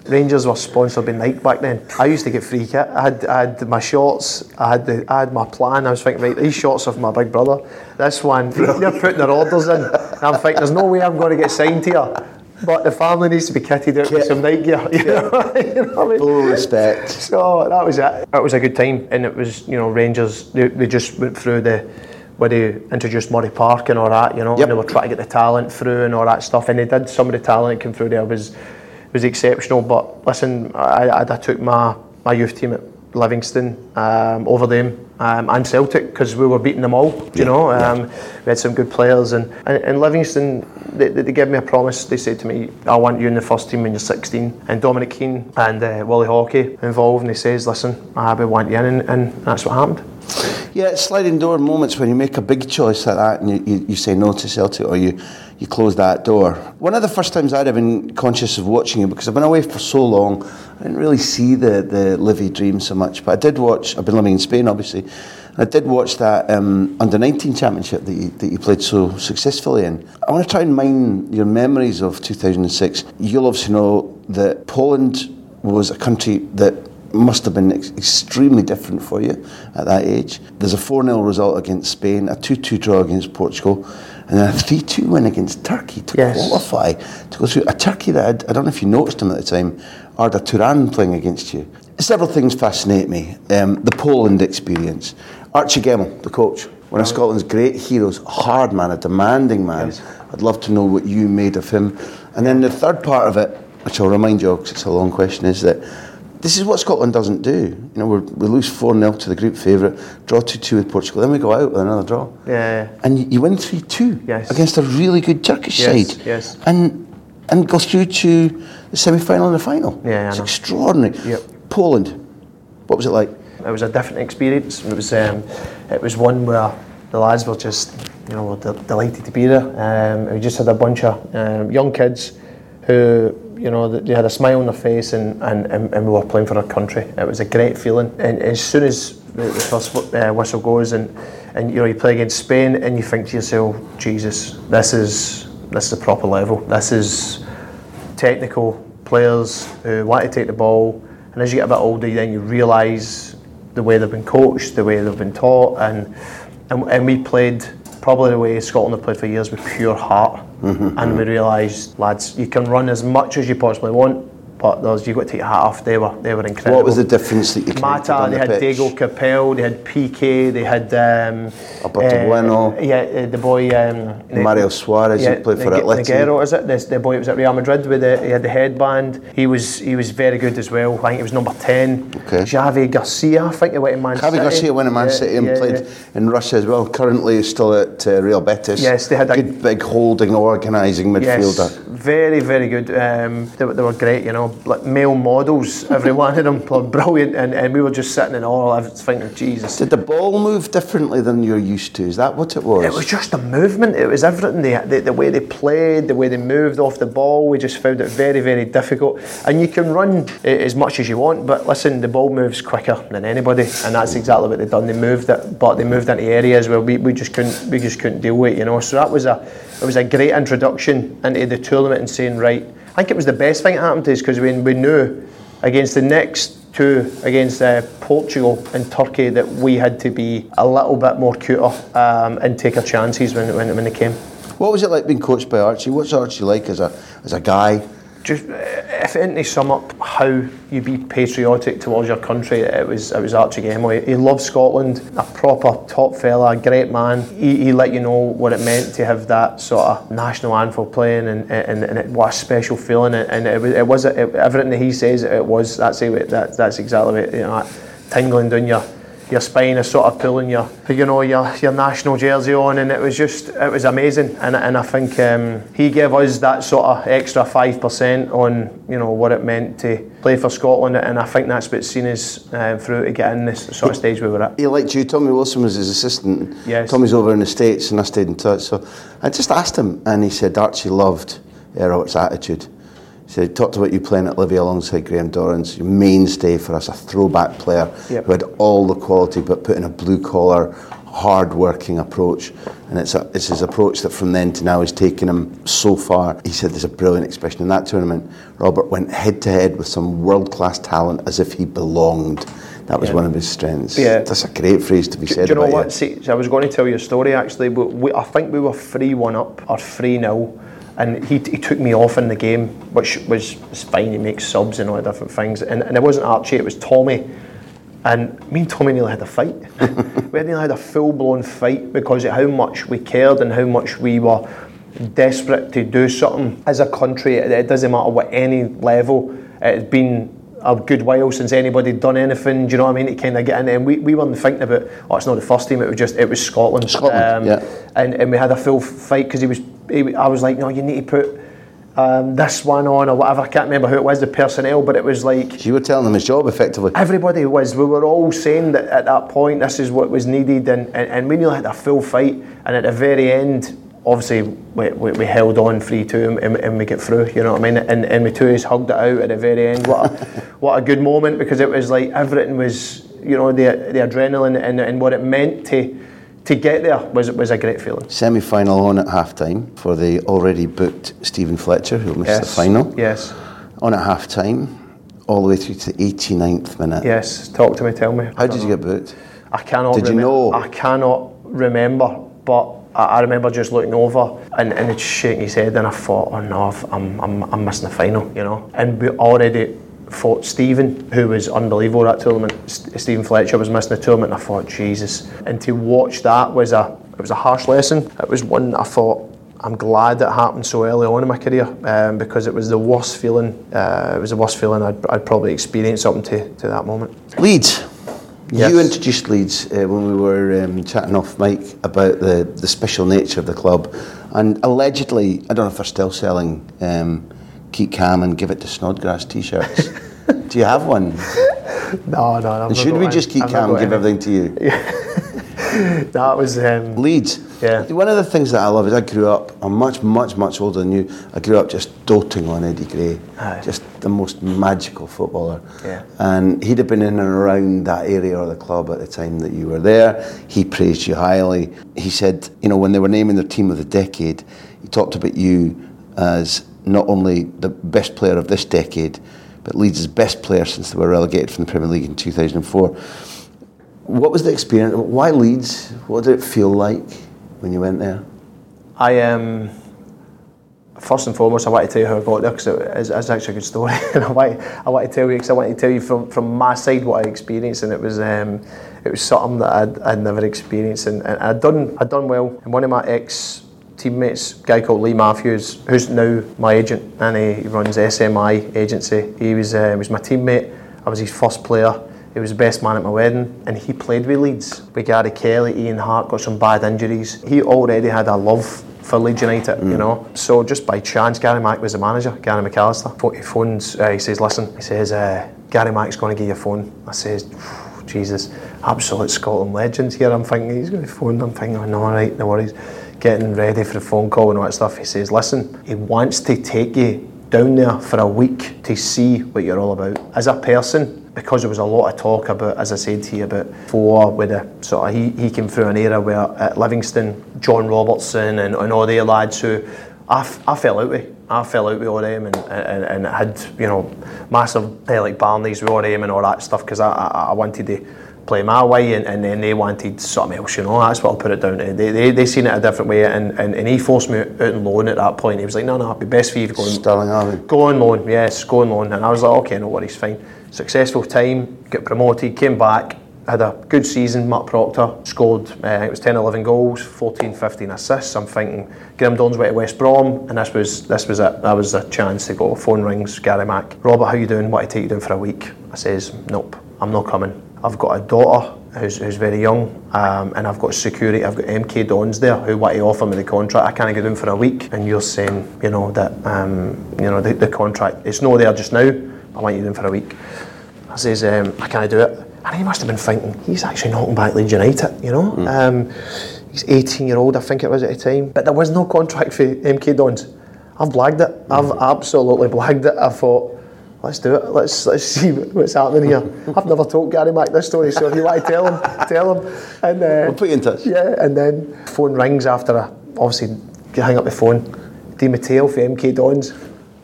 Rangers were sponsored by Nike back then. I used to get free kit. I had, I had my shorts, I had, the, I had my plan. I was thinking, right, these shorts are for my big brother. This one, they're putting their orders in. And I'm thinking, there's no way I'm going to get signed here. But the family needs to be kitted out with some Nike gear. You know, you know I mean? Full respect. So that was it. That was a good time, and it was you know Rangers. They, they just went through the where they introduced Murray Park and all that. You know, Yep. and they were trying to get the talent through and all that stuff, and they did. Some of the talent that came through there was was exceptional. But listen, I, I, I took my my youth team at Livingston um, over them. Um, and Celtic because we were beating them all, do you know. Um, We had some good players, and, and, and Livingston, they, they, they gave me a promise. They said to me, I want you in the first team when you're 16. And Dominic Keane and uh, Willie Hockey involved, and he says, Listen, I want you in, and, and that's what happened. Yeah, sliding door moments when you make a big choice like that and you, you, you say no to Celtic or you, you close that door. One of the first times I'd have been conscious of watching it because I've been away for so long, I didn't really see the, the Livy dream so much. But I did watch, I've been living in Spain obviously, I did watch that um, under 19 championship that you, that you played so successfully in. I want to try and mine your memories of 2006. You'll obviously know that Poland was a country that must have been ex- extremely different for you at that age. There's a 4 0 result against Spain, a 2 2 draw against Portugal, and then a 3 2 win against Turkey to Yes. qualify to go through. A Turkey that I'd, I don't know if you noticed him at the time, Arda Turan playing against you. Several things fascinate me. Um, the Poland experience. Archie Gemmill, the coach, one of Scotland's great heroes, a hard man, a demanding man. Yes. I'd love to know what you made of him. And then the third part of it, which I'll remind you because it's a long question, is that this is what Scotland doesn't do. You know, we're, we lose 4 0 to the group favourite, draw 2 2 with Portugal, then we go out with another draw. Yeah. And you, you win 3 2 Yes. against a really good Turkish Yes, side. yes. And, and go through to the semi final and the final. Yeah, It's extraordinary. Yep. Poland, what was it like? It was a different experience. It was um, it was one where the lads were just you know were de- delighted to be there. Um, we just had a bunch of um, young kids who you know they had a smile on their face and, and, and, we were playing for our country. It was a great feeling. And as soon as the, the first uh, whistle goes and and you know you play against Spain and you think to yourself, Jesus, this is this is a proper level. This is technical players who want to take the ball. And as you get a bit older, then you realise the way they've been coached, the way they've been taught, and and, and we played probably the way Scotland have played for years with pure heart. Mm-hmm. And we realised, lads, you can run as much as you possibly want, but there's you got to take your hat off. They were they were incredible. What was the difference that you Mata, they the had pitch? Diego Capel, they had PK, they had um, Alberto Bueno. Yeah, uh, the boy um, Mario Suarez, who played for Neg- Atleti. Negreiro, is it? The, the boy was at Real Madrid with the he had the headband. He was he was very good as well. I think he was number ten. Okay. Javi Garcia, I think he went to Man Javi City. Garcia went to Man Yeah, City and yeah, played yeah. in Russia as well. Currently, is still at uh, Real Betis. Yes, they had a- good, big holding, organising midfielder. Yes, very, very good. Um, they, they were great, you know, like male models. Every one of them were brilliant, and, and we were just sitting in awe. I was thinking, Jesus. Did the ball move differently than you're used to? Is that what it was? It was just the movement. It was everything. The, the, the way they played, the way they moved off the ball. We just found it very, very difficult. And you can run a- as much as you want, but listen, the ball moves quicker than anybody, and that's exactly what they've done. They moved it, but they moved into areas where we, we just couldn't we just couldn't deal with it. You know, so that was a it was a great introduction into the tournament and saying right. I think it was the best thing that happened to us because we, we knew against the next two against uh, Portugal and Turkey that we had to be a little bit more cuter um, and take our chances when, when, when they came. What was it like being coached by Archie? What's Archie like as a as a guy? Just uh, if anything sum up how you be patriotic towards your country, it was it was Archie Gemmill. He, loved Scotland, a proper top fella, great man. He, he let you know what it meant to have that sort of national anthem playing, and and, and it, what a special feeling. And, it was it was it, everything that he says it was. That's it. That, that's exactly it. You know, tingling down your your spine is sort of pulling your, you know, your, your national jersey on, and it was just, it was amazing. And, and I think um, he gave us that sort of extra five percent on, you know, what it meant to play for Scotland, and I think that's what's seen us uh, through to get in this sort of stage we were at. He liked you. Tommy Wilson was his assistant. Yes. Tommy's over in the States and I stayed in touch. So I just asked him and he said Archie loved Robert's attitude. He he talked about you playing at Livy alongside Graham Dorrans, your mainstay for us, a throwback player Yep. who had all the quality but put in a blue collar, hard working approach. And it's, a, it's his approach that from then to now has taken him so far. He said there's a brilliant expression in that tournament. Robert went head to head with some world class talent as if he belonged. That was Yeah. one of his strengths. Yeah. That's a great phrase to be Do, said do you know what? See, I was going to tell you a story actually, but we, I think we were 3 1 up or 3 0. And he, he took me off in the game, which was, was fine. He makes subs and all the different things. And, and it wasn't Archie, it was Tommy. And me and Tommy nearly had a fight. we nearly had a full blown fight because of how much we cared and how much we were desperate to do something as a country. It, it doesn't matter what any level. It's been a good while since anybody done anything. Do you know what I mean? To kind of get in, and we, we weren't thinking about. Oh, it's not the first team. It was just it was Scotland. Um, Scotland, yeah. And and we had a full fight because he was. I was like, no, you need to put. Um, this one on or whatever, I can't remember who it was, the personnel, but it was like You were telling them his job effectively. everybody was. We were all saying that at that point this is what was needed, and, and, and we nearly had a full fight. And at the very end, obviously, we, we, we held on 3 2 and, and we get through, you know what I mean? And, and we two hugged it out at the very end. What a, what a good moment because it was like everything was, you know, the, the adrenaline and, and what it meant to, to get there was, was a great feeling. Semi final on at half time for the already booked Steven Fletcher, who missed the final. Yes. On at half time, all the way through to the 89th minute. Yes. Talk to me, tell me. How did you get booked? I cannot. Did you know? I cannot remember, but I, I remember just looking over and, and it's shaking his head, and I thought, oh no, I've- I'm, I'm, I'm missing the final, you know. And we already fought Steven, who was unbelievable that tournament. S- Steven Fletcher was missing the tournament, and I thought, Jesus. And to watch that was a it was a harsh lesson. It was one I thought. I'm glad that happened so early on in my career um, because it was the worst feeling. Uh, it was the worst feeling I'd, I'd probably experienced up to, to that moment. Leeds. Yes. You introduced Leeds uh, when we were um, chatting off Mike about the, the special nature of the club. And allegedly, I don't know if they're still selling um, Keep Calm and Give It to Snodgrass t shirts. Do you have one? No, no, no. And should we just keep calm and give everything to you? Yeah. That was um, Leeds. Yeah. One of the things that I love is I grew up, I'm much, much, much older than you. I grew up just doting on Eddie Gray. Aye. Just the most magical footballer. Yeah. And he'd have been in and around that area of the club at the time that you were there. He praised you highly. He said, you know, when they were naming their team of the decade, he talked about you as not only the best player of this decade, but Leeds' best player since they were relegated from the Premier League in 2004. What was the experience? Why Leeds? What did it feel like when you went there? I um, first and foremost, I want to tell you how I got there because it's, it's actually a good story. and I want, I want to tell you because I want to tell you from, from my side what I experienced, and it was um, it was something that I'd, I'd never experienced, and, and I'd done I'd done well. And one of my ex teammates, a guy called Lee Matthews, who's now my agent, and he, he runs SMI agency. He was uh, was my teammate. I was his first player. He was the best man at my wedding, and he played with Leeds. With Gary Kelly, Ian Harte got some bad injuries. He already had a love for Leeds United, mm. you know. So just by chance, Gary Mack was the manager, Gary McAllister. He phones, uh, he says, listen, he says, uh, Gary Mack's going to give you a phone. I says, Jesus, absolute Scotland legends here. I'm thinking, he's going to phone. I'm thinking, oh, no, all right, no worries. Getting ready for the phone call and all that stuff. He says, listen, he wants to take you down there for a week to see what you're all about. As a person, because there was a lot of talk about, as I said to you, about four with the sort of he, he came through an era where at Livingston, John Robertson and, and all the lads who I, I fell out with. I fell out with all them and, and, and had, you know, massive, uh, like Barney's with all them and all that stuff because I, I, I wanted to play my way and, and then they wanted something else, you know, that's what I'll put it down to. They, they, they seen it a different way and, and, and he forced me out on loan at that point. He was like, no, no, it'd be best for you to go on, Stirling Go on loan, yes, go on loan. And I was like, okay, no worries, fine successful time, got promoted, came back, had a good season. Matt Proctor scored, uh, it was 10 11 goals, 14 15 assists. I'm thinking Graham Dorrans went to West Brom, and this was this was it. That was a chance to go. Phone rings, Gary Mack. Robert, how you doing? Want to take you down for a week? I says, nope, I'm not coming. I've got a daughter who's, who's very young, um, and I've got security. I've got MK Dons there who want to offer me the contract. I can't get in for a week, and you're saying, you know, that um, you know the, the contract it's not there just now. I want you in for a week. I says, um, I can't do it. And he must have been thinking, he's actually knocking back Leeds United, you know. Mm. Um, he's 18 year old, I think it was at the time. But there was no contract for MK Dons. I've blagged it. I've mm. absolutely blagged it. I thought, let's do it. Let's let's see what's happening here. I've never told Gary Mack this story, so if you want to tell him, tell him. And uh, we'll put you in touch. Yeah, and then phone rings after I obviously you hang up the phone. Di Matteo for MK Dons.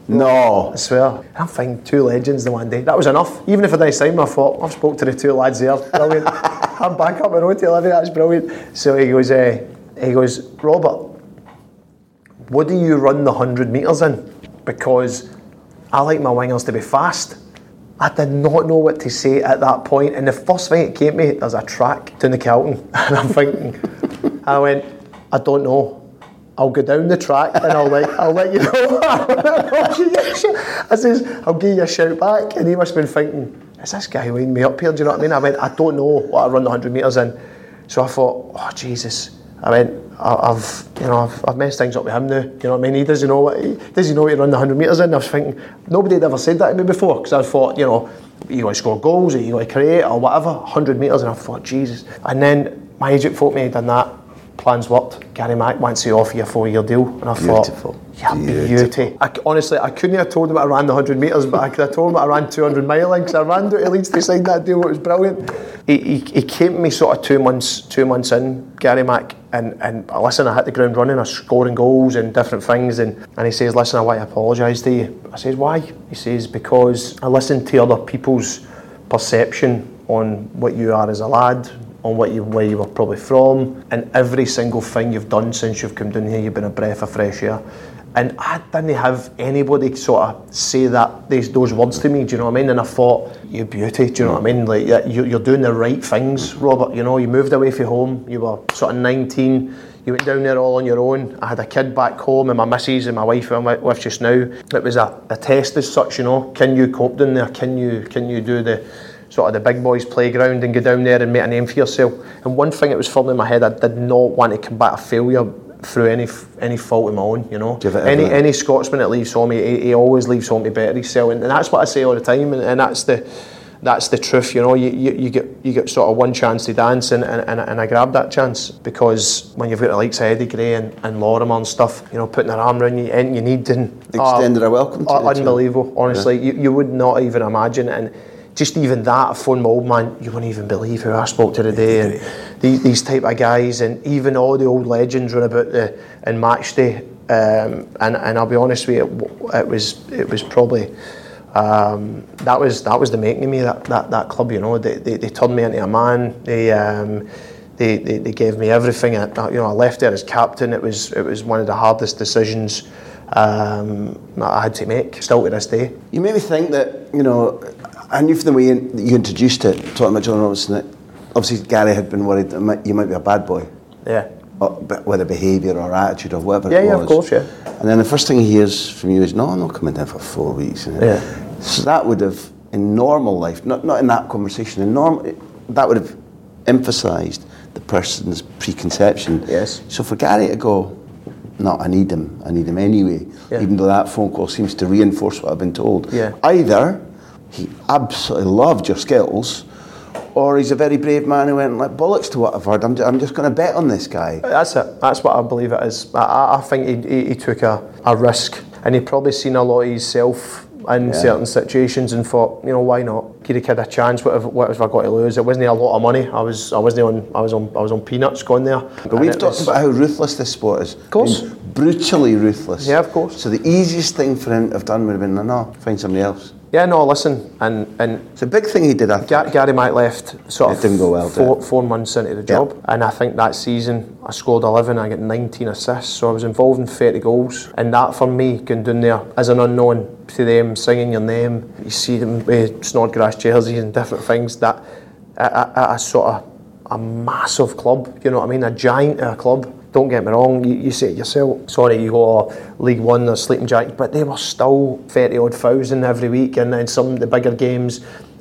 No. I swear. I'm thinking two legends in one day. That was enough. Even if I didn't sign I thought, I've spoke to the two lads there. Brilliant. I'm back up the road to 11. That's brilliant. So he goes, uh, he goes, Robert, what do you run the 100 metres in? Because I like my wingers to be fast. I did not know what to say at that point. And the first thing it came to me, there's a track to the Kelton, And I'm thinking, I went, I don't know. I'll go down the track and I'll let I'll let you know. I says I'll give you a shout back, and he must have been thinking, is this guy winding me up here? Do you know what I mean? I went, I don't know what I run the hundred meters in, so I thought, oh Jesus. I went, I've you know I've, I've messed things up with him now. You know what I mean? He doesn't know what he does. He know what he run the hundred meters in? I was thinking nobody had ever said that to me before because I thought you know you got to score goals or you got to create or whatever hundred meters, and I thought Jesus. And then my agent thought me had done that plans worked. Gary Mack wants to offer you a four-year deal, and I Beautiful. thought, yeah, beauty. I, honestly, I couldn't have told him I ran the hundred metres, but I could have told him I ran 200 miling because I ran down to Leeds to sign that deal. It was brilliant. He, he, he came to me sort of two months, two months in, Gary Mack, and and listen, I hit the ground running, I was scoring goals and different things, and and he says, listen, I want to apologise to you. I says, why? He says because I listened to other people's perception on what you are as a lad, on what you, where you were probably from, and every single thing you've done since you've come down here, you've been a breath of fresh air. And I didn't have anybody sort of say that these, those words to me. Do you know what I mean? And I thought, you beauty. Do you know what I mean? Like you're doing the right things, Robert. You know, you moved away from home. You were sort of 19. You went down there all on your own. I had a kid back home, and my missus and my wife I'm with just now. It was a, a test as such. You know, can you cope down there? Can you can you do the sort of the big boys playground and go down there and make a name for yourself. And one thing that was firmly in my head, I did not want to combat a failure through any any fault of my own, you know. Any any Scotsman that leaves home, he, he always leaves home to better himself, and, and that's what I say all the time, and, and that's the that's the truth, you know. You, you, you, get you get sort of one chance to dance, and, and, and I grabbed that chance because when you've got the likes of Eddie Gray and, and Lorimer and stuff, you know, putting their arm around you, and you need and extended uh, a welcome. To uh, unbelievable, honestly. Yeah. You, you would not even imagine, and just even that, I phoned my old man, you wouldn't even believe who I spoke to today, and these, these type of guys, and even all the old legends run about the in match day. Um, and, and I'll be honest with you, it, it was it was probably um, that was that was the making of me that, that, that club. You know, they, they, they turned me into a man. They um, They, they, they gave me everything. I, you know, I left there as captain. It was it was one of the hardest decisions um, I had to make. Still to this day. You made me think that you know. I knew from the way you, you introduced it, talking about John Robertson, that obviously Gary had been worried that might, you might be a bad boy. Yeah. Uh, or, whether behaviour or attitude or whatever Yeah, it yeah, of course, yeah. And then the first thing he hears from you is, no, I'm not coming down for four weeks. Yeah. So that would have, in normal life, not, not in that conversation, in normal, that would have emphasised the person's preconception. Yes. So for Gary to go, no, I need him, I need him anyway, Yeah. even though that phone call seems to reinforce what I've been told. Yeah. Either he absolutely loved your skills, or he's a very brave man who went like bollocks to what I've heard. I'm, ju- I'm just going to bet on this guy. That's it. That's what I believe it is. I- I, think he, he, he took a, a risk and he'd probably seen a lot of himself in Yeah. certain situations and thought, you know, why not? Give the kid a chance. What have, what have I got to lose? It wasn't a lot of money. I was I wasn't on I was on I was on peanuts going there. But we've talked about how ruthless this sport is. Of course. brutally ruthless. Yeah, of course. So the easiest thing for him to have done would have been, no, no, find somebody else. Yeah, no, listen, and and It's a big thing he did, I. Ga- Gary Mack left sort It of didn't go well, four, it? four months into the job, and I think that season I scored 11, I got 19 assists, so I was involved in 30 goals, and that for me, going down there as an unknown to them, singing your name, you see them with Snodgrass jerseys and different things, that at, a sort of a massive club, you know what I mean, a giant club. Don't get me wrong, you, you say it yourself, sorry, you go oh, League One or Sleeping Giant, but they were still 30 odd thousand every week, and then some of the bigger games,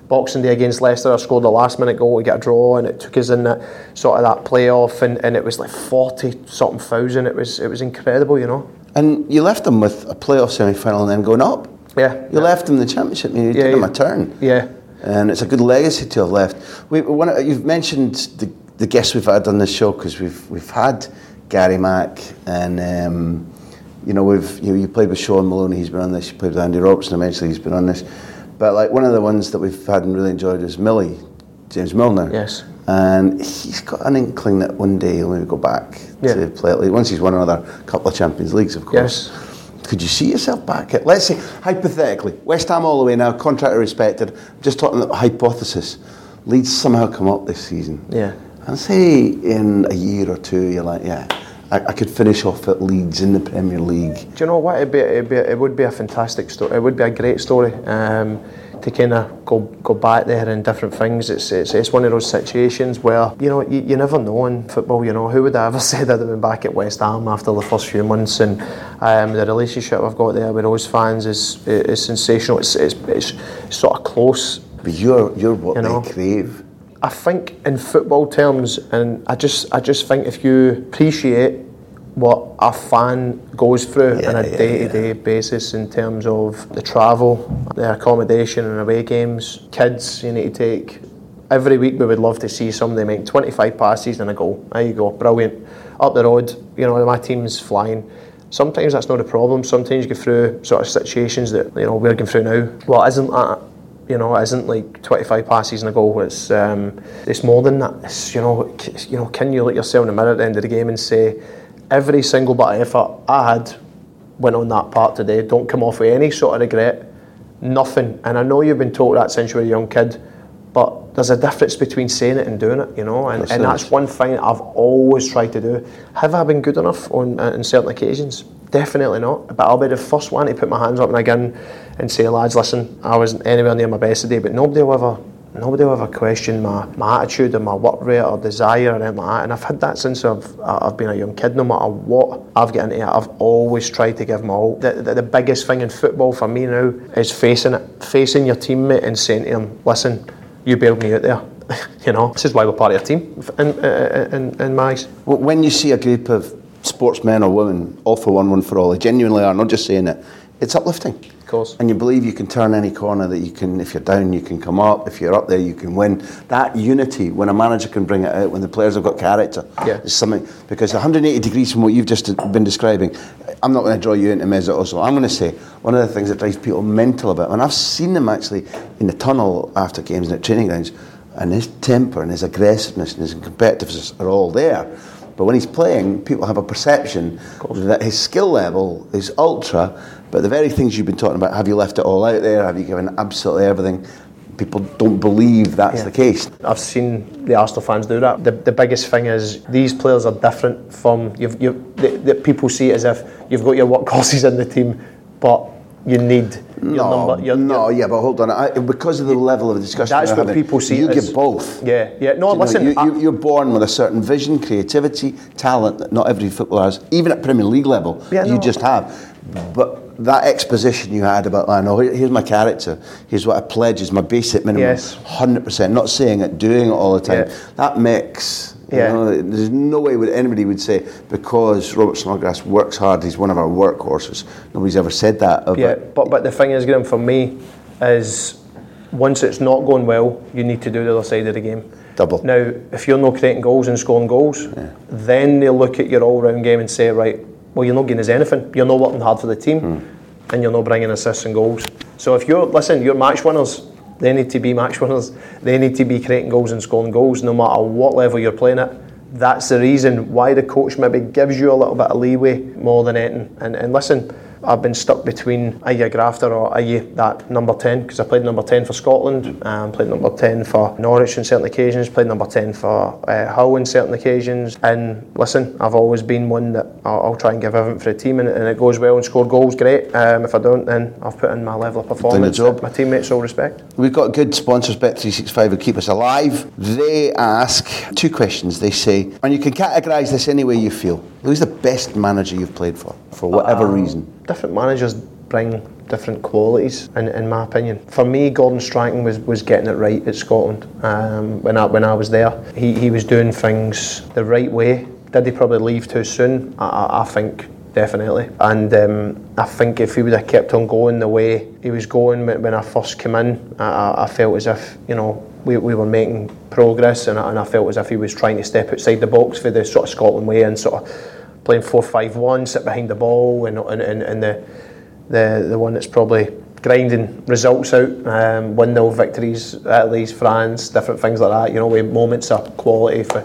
Boxing Day against Leicester, I scored the last minute goal to get a draw, and it took us in that sort of that playoff, and, and it was like 40 something thousand. It was it was incredible, you know. And you left them with a playoff semi final and then going up. Yeah. You left them the championship and you Yeah, did yeah. a turn. Yeah. And it's a good legacy to have left. We, one, you've mentioned the, the guests we've had on this show because we've, we've had Gary Mack and um, you know we've you, you played with Shaun Maloney, he's been on this. You played with Andy Robertson, eventually he's been on this. But like one of the ones that we've had and really enjoyed is Millie, James Milner. Yes. And he's got an inkling that one day he'll maybe go back Yeah. to play at least once he's won another couple of Champions Leagues, of course. Yes. Could you see yourself back at, let's say, hypothetically, West Ham all the way now, contract respected, I'm just talking about hypothesis, Leeds somehow come up this season. Yeah. And say in a year or two, you're like, yeah, I, I could finish off at Leeds in the Premier League. Do you know what? It'd be, it'd be, it would be a fantastic story. It would be a great story um, to kind of go go back there and different things. It's, it's it's one of those situations where you know you, you never know in football. You know who would have ever said I'd have been back at West Ham after the first few months and um, the relationship I've got there with those fans is is sensational. It's it's, it's sort of close. But you're, you're what You know. they crave. I think in football terms, and I just I just think if you appreciate what a fan goes through Yeah, on a day-to-day basis in terms of the travel, the accommodation and away games, kids you need to take. Every week we would love to see somebody make 25 passes and a goal. There you go, brilliant. Up the road, you know, my team's flying. Sometimes that's not a problem. Sometimes you go through sort of situations that you know we're going through now. Well, isn't that you know, it isn't like 25 passes and a goal. It's um, it's more than that. It's, you know, c- you know, can you look yourself in the mirror at the end of the game and say, every single bit of effort I had went on that part today. Don't come off with any sort of regret. Nothing. And I know you've been taught that since you were a young kid, but there's a difference between saying it and doing it. You know, and, Course and that's one thing I've always tried to do. Have I been good enough on uh, on certain occasions? Definitely not. But I'll be the first one to put my hands up and again and say, lads, listen, I wasn't anywhere near my best today. But nobody will ever, nobody will ever question my, my attitude or my work rate or desire or anything like that. And I've had that since I've I've been a young kid. No matter what I've got into I've always tried to give my all. The, the, the biggest thing in football for me now is facing it, facing your teammate and saying to him, listen, you bailed me out there. you know, this is why we're part of your team. In, in, in, my eyes. When you see a group of sportsmen or women, all for one, one for all, they genuinely are, not just saying it, it's uplifting. Course. And you believe you can turn any corner, that you can, if you're down, you can come up, if you're up there, you can win. That unity, when a manager can bring it out, when the players have got character, Yeah. is something, because 180 degrees from what you've just been describing, I'm not going to draw you into Mesut Ozil. I'm going to say one of the things that drives people mental about, and I've seen them actually in the tunnel after games and at training grounds, and his temper and his aggressiveness and his competitiveness are all there. But when he's playing, people have a perception that his skill level is ultra, but the very things you've been talking about, have you left it all out there? Have you given absolutely everything? people don't believe that's Yeah. the case. I've seen the Arsenal fans do that. The, the biggest thing is these players are different from you've, you the, the people see it as if you've got your work workhorses in the team, but you need your no, number. Your, no, your- yeah, but hold on. I, because of the level of discussion, That's what having, people see You it as. give both. Yeah, yeah. No, Do you know, listen. you, I- you, you're born with a certain vision, creativity, talent that not every footballer has, even at Premier League level. Yeah, you no. just have. But that exposition you had about, I know, here's my character, here's what I pledge, is my basic minimum. Yes. 100%. Not saying it, doing it all the time. Yeah. That mix. You know, there's no way would anybody would say because Robert Snodgrass works hard, he's one of our workhorses. Nobody's ever said that. About, Yeah, but but the thing is, Graham, for me, is once it's not going well, you need to do the other side of the game. Double. Now, if you're not creating goals and scoring goals, then they look at your all-round game and say, right, well, you're not getting us anything. You're not working hard for the team, hmm. and you're not bringing assists and goals. So if you're listen, you're match winners. They need to be match winners. They need to be creating goals and scoring goals, no matter what level you're playing at. That's the reason why the coach maybe gives you a little bit of leeway more than anything. And, and listen, I've been stuck between are you a grafter or are you that number 10 because I played number 10 for Scotland, um, played number 10 for Norwich on certain occasions, played number 10 for uh, Hull on certain occasions. And listen, I've always been one that I'll, I'll try and give everything for the team and, and it goes well and score goals, great. Um, if I don't, then I've put in my level of performance. Doing the job. My teammates all respect. We've got good sponsors, Bet365, who keep us alive. They ask two questions. They say, and you can categorise this any way you feel. Who's the best manager you've played for, for whatever Um, reason? Different managers bring different qualities, in, in my opinion. For me, Gordon Strachan was, was getting it right at Scotland um, when I when I was there. He, he was doing things the right way. Did he probably leave too soon? I, I, I think definitely. And um, I think if he would have kept on going the way he was going when, when I first came in, I, I- I felt as if you know we, we were making progress, and I, and I felt as if he was trying to step outside the box for the sort of Scotland way and sort of playing 4-5-1, sit behind the ball, and, and, and, and the, the the one that's probably grinding results out, um, 1-0 victories, Italy's, France, different things like that, you know, with moments of quality for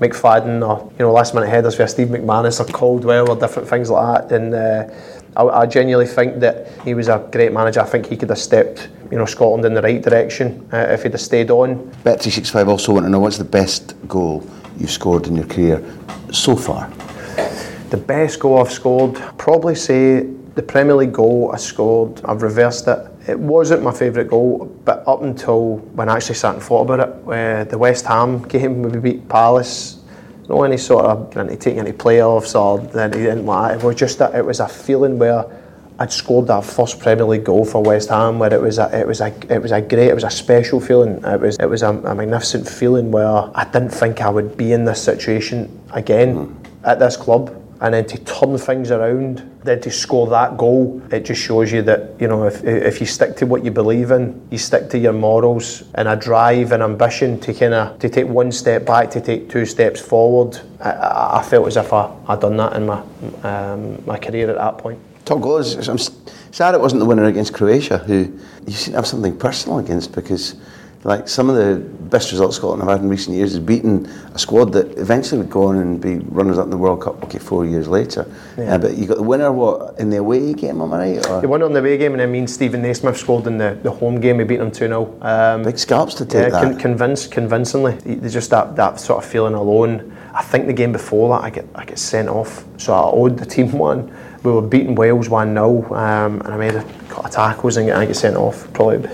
McFadden or, you know, last minute headers for Steve McManus or Caldwell or different things like that. And uh, I, I genuinely think that he was a great manager. I think he could have stepped, you know, Scotland in the right direction uh, if he'd have stayed on. Bet365 also want to know what's the best goal you've scored in your career so far? The best goal I've scored, probably say the Premier League goal I scored. I've reversed it. It wasn't my favourite goal, but up until when I actually sat and thought about it, uh, the West Ham game where we beat Palace, no any sort of to take any playoffs or anything like that. It was just that it was a feeling where I'd scored that first Premier League goal for West Ham, where it was a, it was a, it was a great, it was a special feeling. It was, it was a, a magnificent feeling where I didn't think I would be in this situation again at this club, and then to turn things around, then to score that goal, it just shows you that you know if if you stick to what you believe in, you stick to your morals and a drive and ambition to kind of to take one step back, to take two steps forward. I, I felt as if I I'd done that in my um, my career at that point. Top goal is, I'm sad it wasn't the winner against Croatia, who you seem to have something personal against because, like, some of the best results Scotland have had in recent years is beating a squad that eventually would go on and be runners up in the World Cup, okay, four years later. Yeah. Uh, but you got the winner, what, in the away game, am I right? Or They won on the away game, and then me and Steven Naismith scored in the, the home game. We beat them 2 0. Um, big scalps to take yeah, that. con- convinced, convincingly. There's just that, that sort of feeling alone. I think the game before that, I get I get sent off, so I owed the team one. We were beating Wales 1 0, um, and I made a couple of tackles and I get sent off. Probably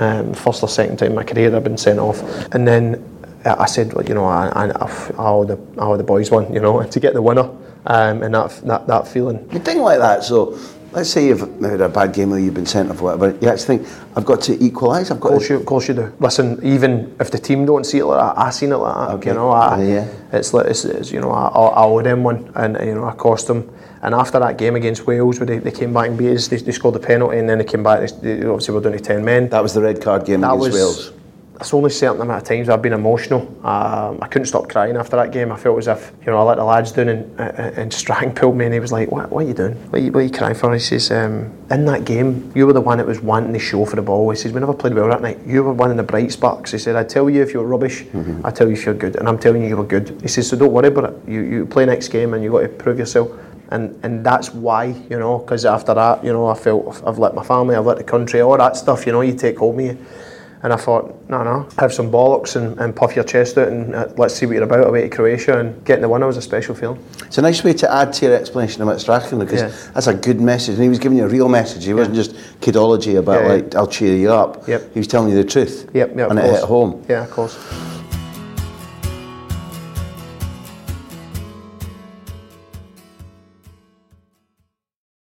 um, first or second time in my career I've been sent off. And then I said, well, you know, I, I, I owe the, I owe the boys one, you know, to get the winner. Um, and that, that, that feeling. You think like that, so let's say you've had a bad game or you've been sent off or whatever, you actually think, I've got to equalise, I've Of got course, to... you, of course you do. Listen, even if the team don't see it like that, I seen it like that. Okay. You know, I, Yeah, it's like it's, it's, you know, I, I owe them one, and you know, I cost them. And after that game against Wales, where they, they came back and beat us, they, they scored the penalty, and then they came back. They, obviously were down to ten men. That was the red card game That against was. Wales. That's only certain amount of times I've been emotional. Um, I couldn't stop crying after that game. I felt as if you know I let the lads down, and, and Strang pulled me, and he was like, "What, what are you doing? What are you, what are you crying for?" He says, um, "In that game, you were the one that was wanting the show for the ball." He says, "We never played well that night. You were one of the bright sparks." He said, "I tell you if you're rubbish, I tell you if you're good, and I'm telling you you were good." He says, "So don't worry about it. You you play next game, and you got to prove yourself." And, and that's why, you know, because after that, you know, I felt I've let my family, I've let the country, all that stuff, you know, you take home with you. And I thought, no, no, have some bollocks and, and puff your chest out and uh, let's see what you're about away to Croatia. And getting the winner was a special feeling. It's a nice way to add to your explanation about Strachan because Yeah. that's a good message. And he was giving you a real message. He wasn't just kidology about, Yeah, yeah. like, I'll cheer you up. Yep. He was telling you the truth. Yep, yeah, of And it course. hit home. Yeah, of course.